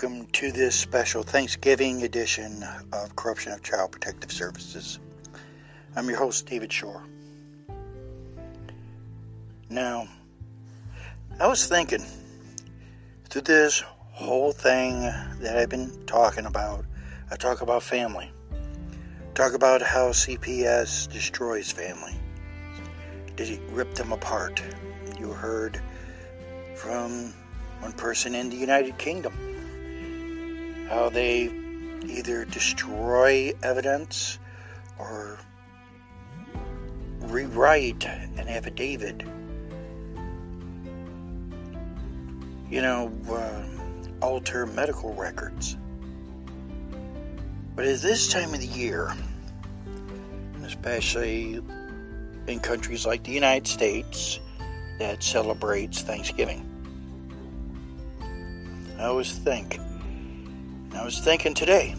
welcome to this special Thanksgiving edition of Corruption of Child Protective Services. I'm your host, David Shore. Now, I was thinking through this whole thing that I've been talking about, I talk about family, talk about how CPS destroys family. Did it rip them apart? You heard from one person in the United Kingdom how they either destroy evidence or rewrite an affidavit. You know, uh, alter medical records. But at this time of the year, especially in countries like the United States that celebrates Thanksgiving, I always think I was thinking today,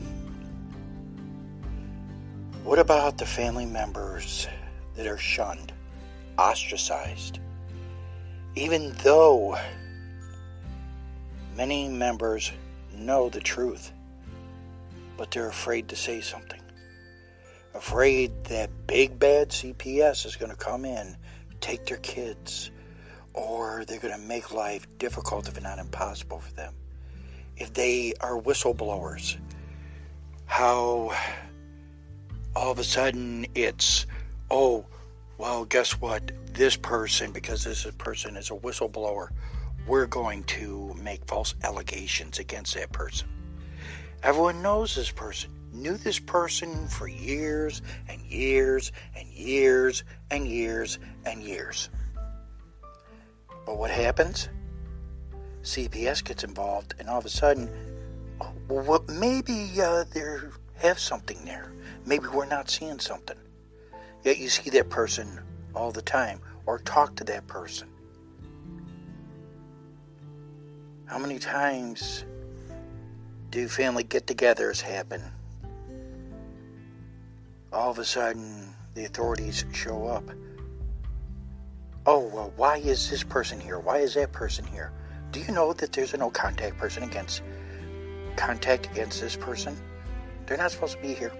what about the family members that are shunned, ostracized? Even though many members know the truth, but they're afraid to say something. Afraid that big bad CPS is going to come in, take their kids, or they're going to make life difficult, if not impossible, for them if they are whistleblowers, how all of a sudden it's, oh, well, guess what? This person, because this person is a whistleblower, we're going to make false allegations against that person. Everyone knows this person, knew this person for years and years and years and years and years. But what happens? CPS gets involved, and all of a sudden, well, maybe uh, they have something there. Maybe we're not seeing something. Yet you see that person all the time, or talk to that person. How many times do family get-togethers happen? All of a sudden, the authorities show up. Oh, well, why is this person here? Why is that person here? Do you know that there's a no contact person against contact against this person? They're not supposed to be here.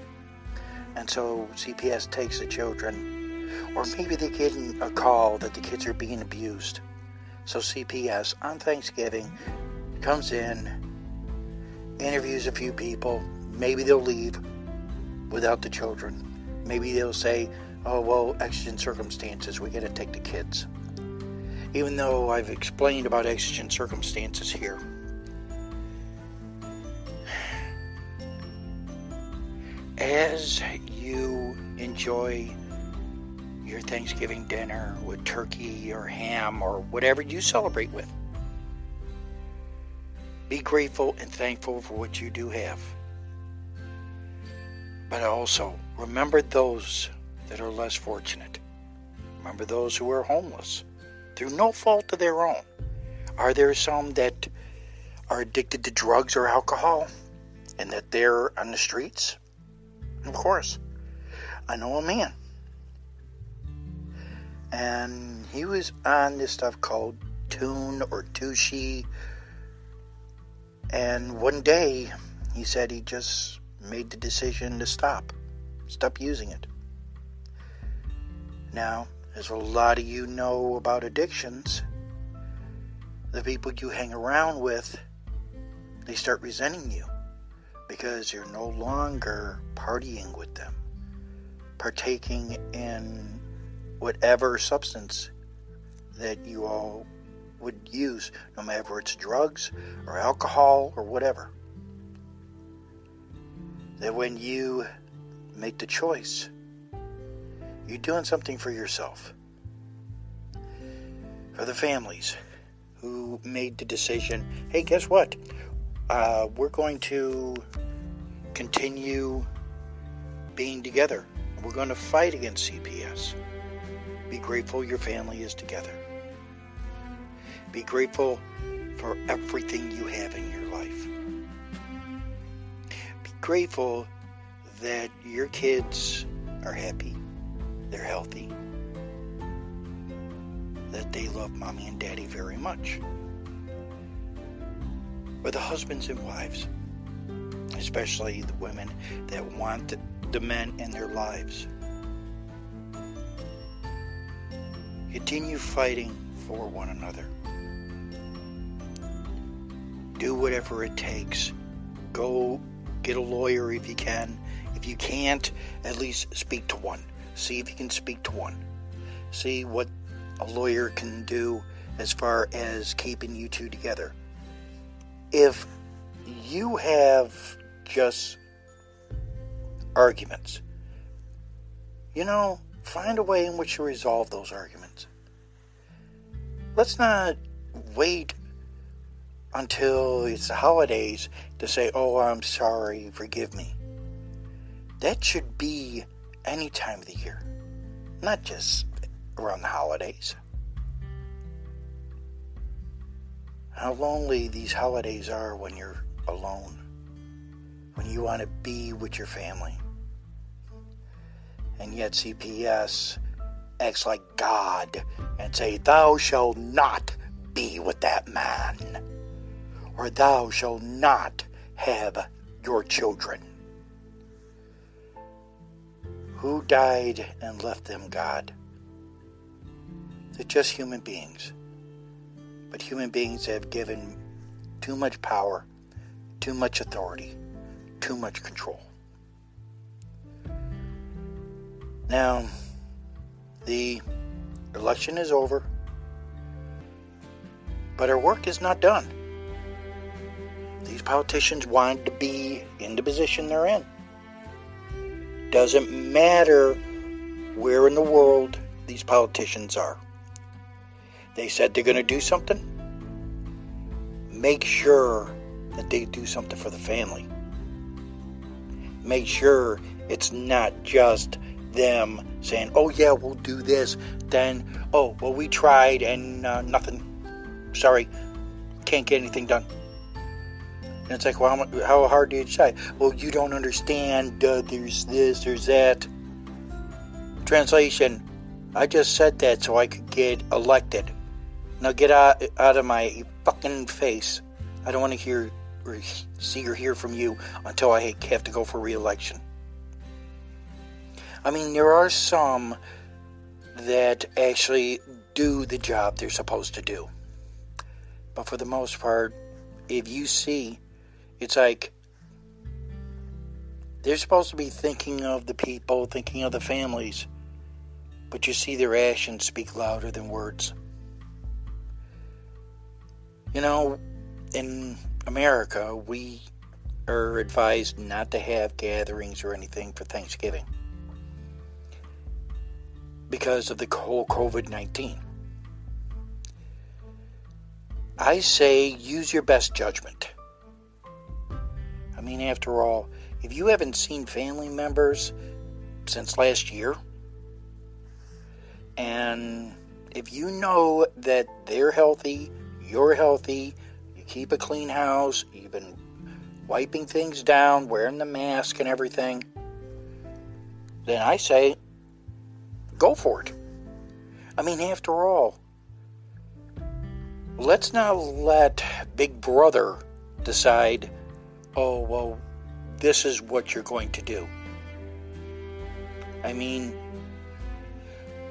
And so CPS takes the children, or maybe they get a call that the kids are being abused. So CPS on Thanksgiving comes in, interviews a few people. Maybe they'll leave without the children. Maybe they'll say, oh, well, exigent circumstances, we got to take the kids even though I've explained about exigent circumstances here. As you enjoy your Thanksgiving dinner with turkey or ham or whatever you celebrate with, be grateful and thankful for what you do have. But also, remember those that are less fortunate. Remember those who are homeless through no fault of their own. Are there some that are addicted to drugs or alcohol and that they're on the streets? Of course. I know a man. And he was on this stuff called Tune or Tushy. And one day he said he just made the decision to stop, stop using it. Now, as a lot of you know about addictions, the people you hang around with, they start resenting you because you're no longer partying with them, partaking in whatever substance that you all would use, no matter it's drugs or alcohol or whatever. That when you make the choice you're doing something for yourself. For the families who made the decision hey, guess what? Uh, we're going to continue being together. We're going to fight against CPS. Be grateful your family is together. Be grateful for everything you have in your life. Be grateful that your kids are happy they're healthy, that they love mommy and daddy very much. But the husbands and wives, especially the women that want the men in their lives. Continue fighting for one another. Do whatever it takes. Go get a lawyer if you can. If you can't, at least speak to one. See if you can speak to one. See what a lawyer can do as far as keeping you two together. If you have just arguments, you know, find a way in which to resolve those arguments. Let's not wait until it's the holidays to say, oh, I'm sorry, forgive me. That should be any time of the year, not just around the holidays. How lonely these holidays are when you're alone, when you want to be with your family. And yet CPS acts like God and say, Thou shalt not be with that man, or thou shalt not have your children. Who died and left them God? They're just human beings. But human beings have given too much power, too much authority, too much control. Now, the election is over, but our work is not done. These politicians want to be in the position they're in. Doesn't matter where in the world these politicians are. They said they're going to do something. Make sure that they do something for the family. Make sure it's not just them saying, oh, yeah, we'll do this. Then, oh, well, we tried and uh, nothing. Sorry, can't get anything done. And it's like, well, how, hard do you try? Well, you don't understand. Uh, there's this, there's that. Translation I just said that so I could get elected. Now get out, out of my fucking face. I don't want to hear or see or hear from you until I have to go for re-election. I mean, there are some that actually do the job they're supposed to do. But for the most part, if you see, it's like they're supposed to be thinking of the people, thinking of the families, but you see their actions speak louder than words. You know, in America, we are advised not to have gatherings or anything for Thanksgiving because of the whole COVID 19. I say use your best judgment. I mean, after all, if you haven't seen family members since last year, and if you know that they're healthy you're healthy, you keep a clean house, you've been wiping things down, wearing the mask and everything, then I say go for it. I mean, after all, let's not let Big Brother decide, oh, well, this is what you're going to do. I mean,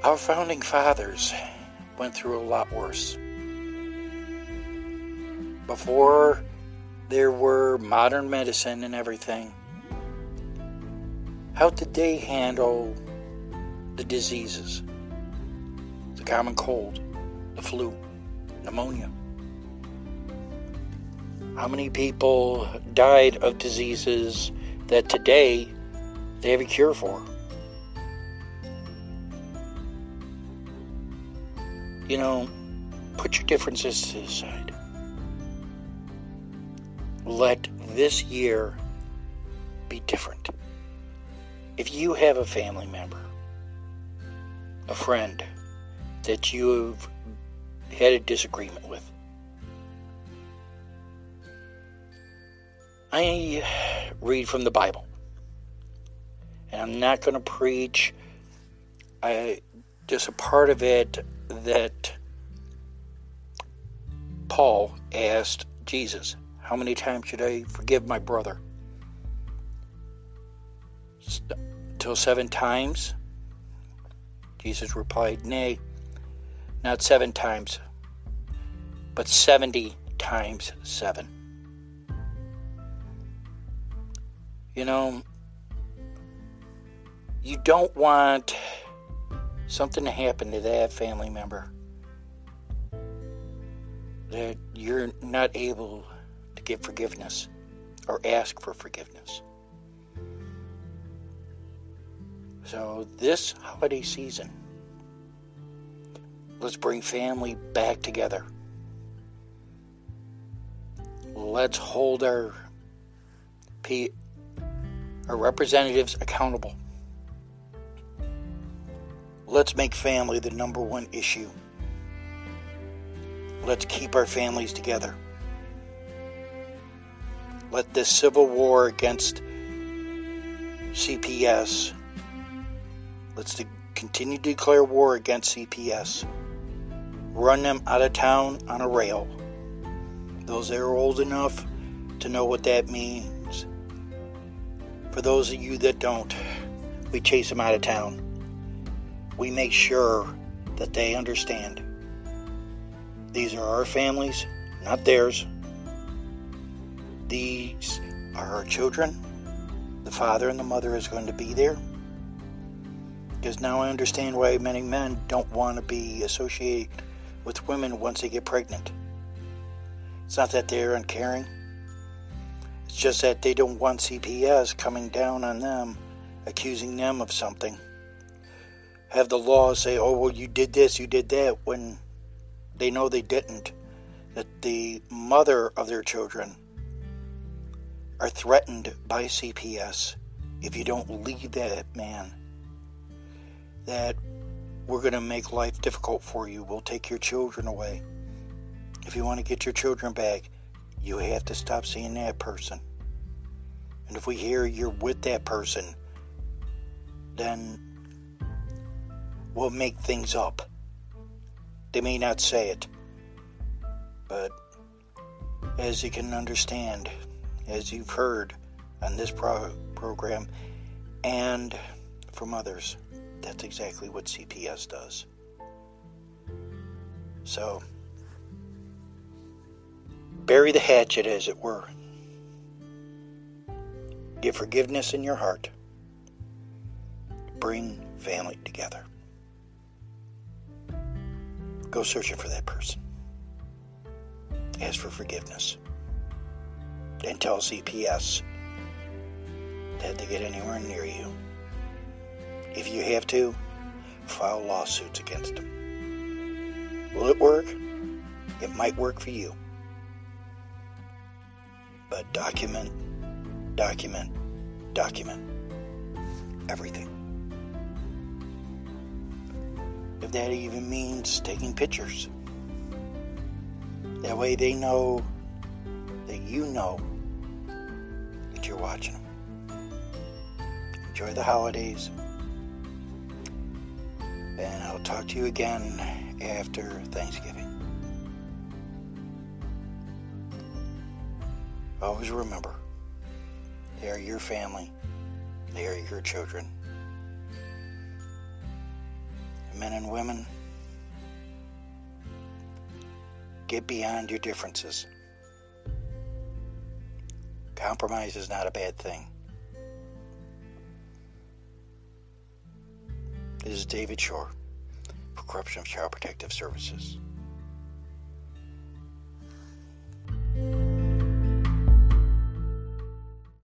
our founding fathers went through a lot worse before there were modern medicine and everything, how did they handle the diseases? The common cold, the flu, pneumonia. How many people died of diseases that today they have a cure for? You know, put your differences to the side let this year be different. If you have a family member, a friend that you've had a disagreement with, I read from the Bible. And I'm not going to preach. I just a part of it that Paul asked Jesus How many times should I forgive my brother? Till seven times? Jesus replied, Nay, not seven times, but seventy times seven. You know, you don't want something to happen to that family member that you're not able to give forgiveness or ask for forgiveness. So, this holiday season, let's bring family back together. Let's hold our, our representatives accountable. Let's make family the number one issue. Let's keep our families together. Let this civil war against CPS, let's de- continue to declare war against CPS. Run them out of town on a rail. Those that are old enough to know what that means. For those of you that don't, we chase them out of town we make sure that they understand these are our families, not theirs. These are our children. The father and the mother is going to be there. Because now I understand why many men don't want to be associated with women once they get pregnant. It's not that they're uncaring. Just that they don't want CPS coming down on them, accusing them of something have the law say, oh, well, you did this, you did that, when they know they didn't. That the mother of their children are threatened by CPS if you don't leave that man. That we're going to make life difficult for you. We'll take your children away. If you want to get your children back, you have to stop seeing that person. And if we hear you're with that person, then we'll make things up. They may not say it, but as you can understand, as you've heard on this pro- program and from others, that's exactly what CPS does. So, bury the hatchet, as it were. Give forgiveness in your heart. Bring family together. Go searching for that person. Ask for forgiveness. And tell CPS that they get anywhere near you. If you have to, file lawsuits against them. Will it work? It might work for you. But document, document, document everything if that even means taking pictures. That way they know that you know that you're watching them. Enjoy the holidays. And I'll talk to you again after Thanksgiving. Always remember, they are your family, they are your children men and women, get beyond your differences. Compromise is not a bad thing. This is David Shore for Corruption of Child Protective Services.